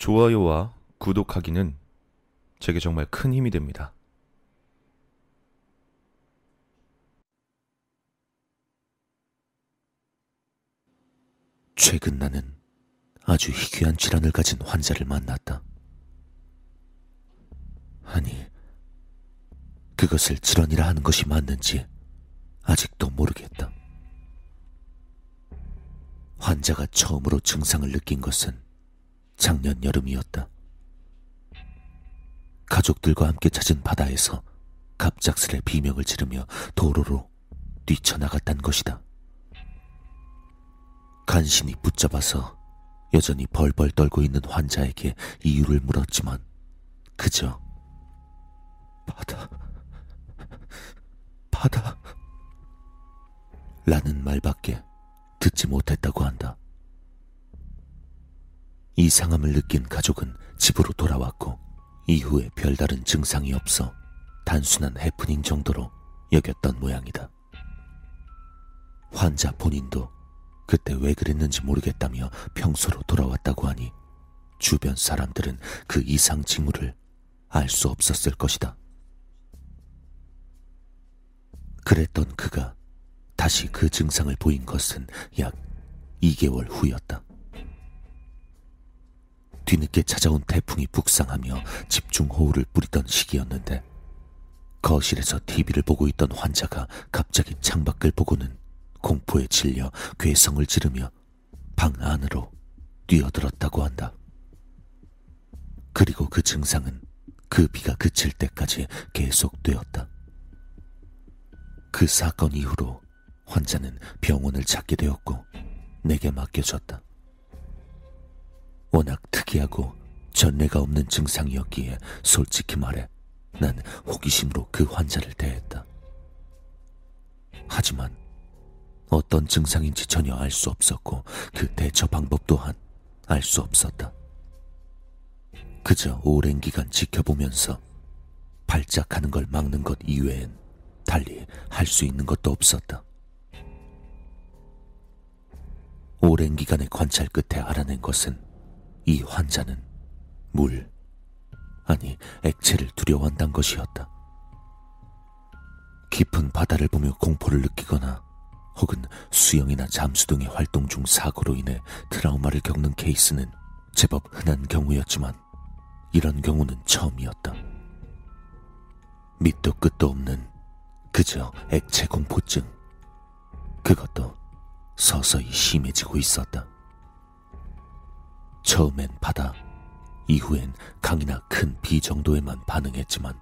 좋아요와 구독하기는 제게 정말 큰 힘이 됩니다. 최근 나는 아주 희귀한 질환을 가진 환자를 만났다. 아니, 그것을 질환이라 하는 것이 맞는지 아직도 모르겠다. 환자가 처음으로 증상을 느낀 것은 작년 여름이었다. 가족들과 함께 찾은 바다에서 갑작스레 비명을 지르며 도로로 뛰쳐나갔단 것이다. 간신히 붙잡아서 여전히 벌벌 떨고 있는 환자에게 이유를 물었지만 그저 바다, 바다 라는 말밖에 듣지 못했다고 한다. 이상함을 느낀 가족은 집으로 돌아왔고 이후에 별다른 증상이 없어 단순한 해프닝 정도로 여겼던 모양이다. 환자 본인도 그때 왜 그랬는지 모르겠다며 평소로 돌아왔다고 하니 주변 사람들은 그 이상 징후를 알 수 없었을 것이다. 그랬던 그가 다시 그 증상을 보인 것은 약 2개월 후였다. 뒤늦게 찾아온 태풍이 북상하며 집중호우를 뿌리던 시기였는데 거실에서 TV를 보고 있던 환자가 갑자기 창밖을 보고는 공포에 질려 괴성을 지르며 방 안으로 뛰어들었다고 한다. 그리고 그 증상은 그 비가 그칠 때까지 계속되었다. 그 사건 이후로 환자는 병원을 찾게 되었고 내게 맡겨졌다. 워낙 특이하고 전례가 없는 증상이었기에 솔직히 말해 난 호기심으로 그 환자를 대했다. 하지만 어떤 증상인지 전혀 알 수 없었고 그 대처 방법 또한 알 수 없었다. 그저 오랜 기간 지켜보면서 발작하는 걸 막는 것 이외엔 달리 할 수 있는 것도 없었다. 오랜 기간의 관찰 끝에 알아낸 것은 이 환자는 물, 아니 액체를 두려워한다는 것이었다. 깊은 바다를 보며 공포를 느끼거나 혹은 수영이나 잠수 등의 활동 중 사고로 인해 트라우마를 겪는 케이스는 제법 흔한 경우였지만 이런 경우는 처음이었다. 밑도 끝도 없는 그저 액체 공포증. 그것도 서서히 심해지고 있었다. 처음엔 바다, 이후엔 강이나 큰 비 정도에만 반응했지만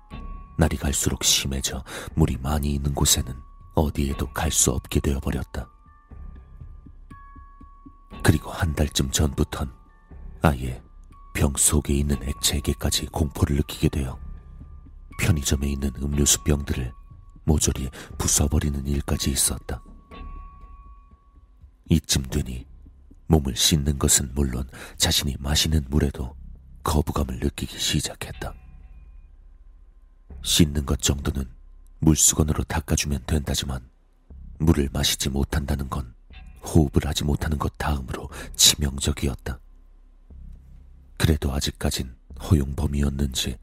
날이 갈수록 심해져 물이 많이 있는 곳에는 어디에도 갈 수 없게 되어버렸다. 그리고 한 달쯤 전부턴 아예 병 속에 있는 액체에게까지 공포를 느끼게 되어 편의점에 있는 음료수 병들을 모조리 부숴버리는 일까지 있었다. 이쯤 되니 몸을 씻는 것은 물론 자신이 마시는 물에도 거부감을 느끼기 시작했다. 씻는 것 정도는 물수건으로 닦아주면 된다지만 물을 마시지 못한다는 건 호흡을 하지 못하는 것 다음으로 치명적이었다. 그래도 아직까진 허용범위였는지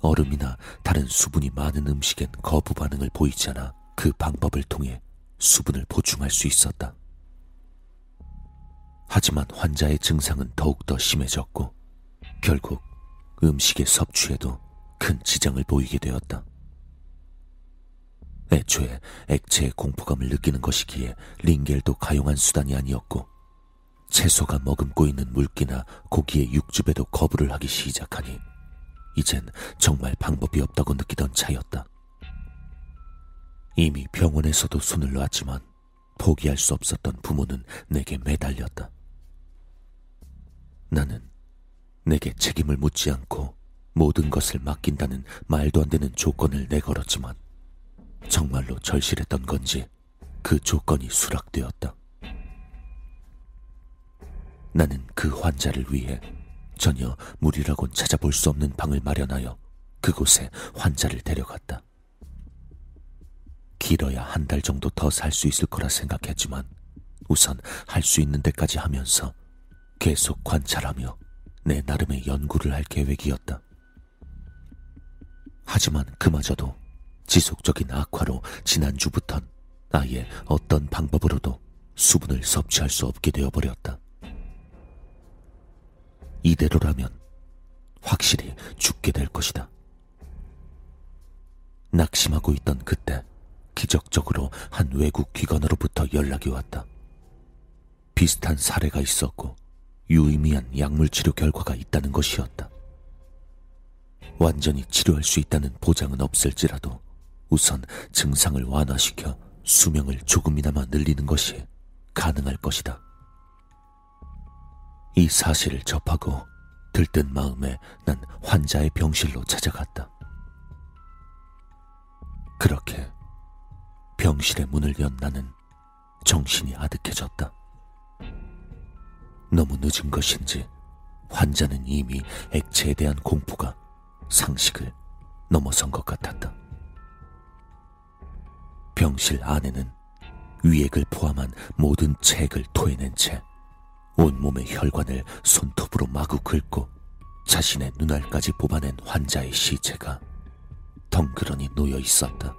얼음이나 다른 수분이 많은 음식엔 거부 반응을 보이지 않아 그 방법을 통해 수분을 보충할 수 있었다. 하지만 환자의 증상은 더욱더 심해졌고 결국 음식의 섭취에도 큰 지장을 보이게 되었다. 애초에 액체의 공포감을 느끼는 것이기에 링겔도 가용한 수단이 아니었고 채소가 머금고 있는 물기나 고기의 육즙에도 거부를 하기 시작하니 이젠 정말 방법이 없다고 느끼던 차였다. 이미 병원에서도 손을 놨지만 포기할 수 없었던 부모는 내게 매달렸다. 나는 내게 책임을 묻지 않고 모든 것을 맡긴다는 말도 안 되는 조건을 내걸었지만 정말로 절실했던 건지 그 조건이 수락되었다. 나는 그 환자를 위해 전혀 무리라곤 찾아볼 수 없는 방을 마련하여 그곳에 환자를 데려갔다. 길어야 한 달 정도 더 살 수 있을 거라 생각했지만 우선 할 수 있는 데까지 하면서 계속 관찰하며 내 나름의 연구를 할 계획이었다. 하지만 그마저도 지속적인 악화로 지난주부턴 아예 어떤 방법으로도 수분을 섭취할 수 없게 되어버렸다. 이대로라면 확실히 죽게 될 것이다. 낙심하고 있던 그때 기적적으로 한 외국 기관으로부터 연락이 왔다. 비슷한 사례가 있었고 유의미한 약물 치료 결과가 있다는 것이었다. 완전히 치료할 수 있다는 보장은 없을지라도 우선 증상을 완화시켜 수명을 조금이나마 늘리는 것이 가능할 것이다. 이 사실을 접하고 들뜬 마음에 난 환자의 병실로 찾아갔다. 그렇게 병실의 문을 연 나는 정신이 아득해졌다. 너무 늦은 것인지 환자는 이미 액체에 대한 공포가 상식을 넘어선 것 같았다. 병실 안에는 위액을 포함한 모든 책을 토해낸 채 온몸의 혈관을 손톱으로 마구 긁고 자신의 눈알까지 뽑아낸 환자의 시체가 덩그러니 놓여 있었다.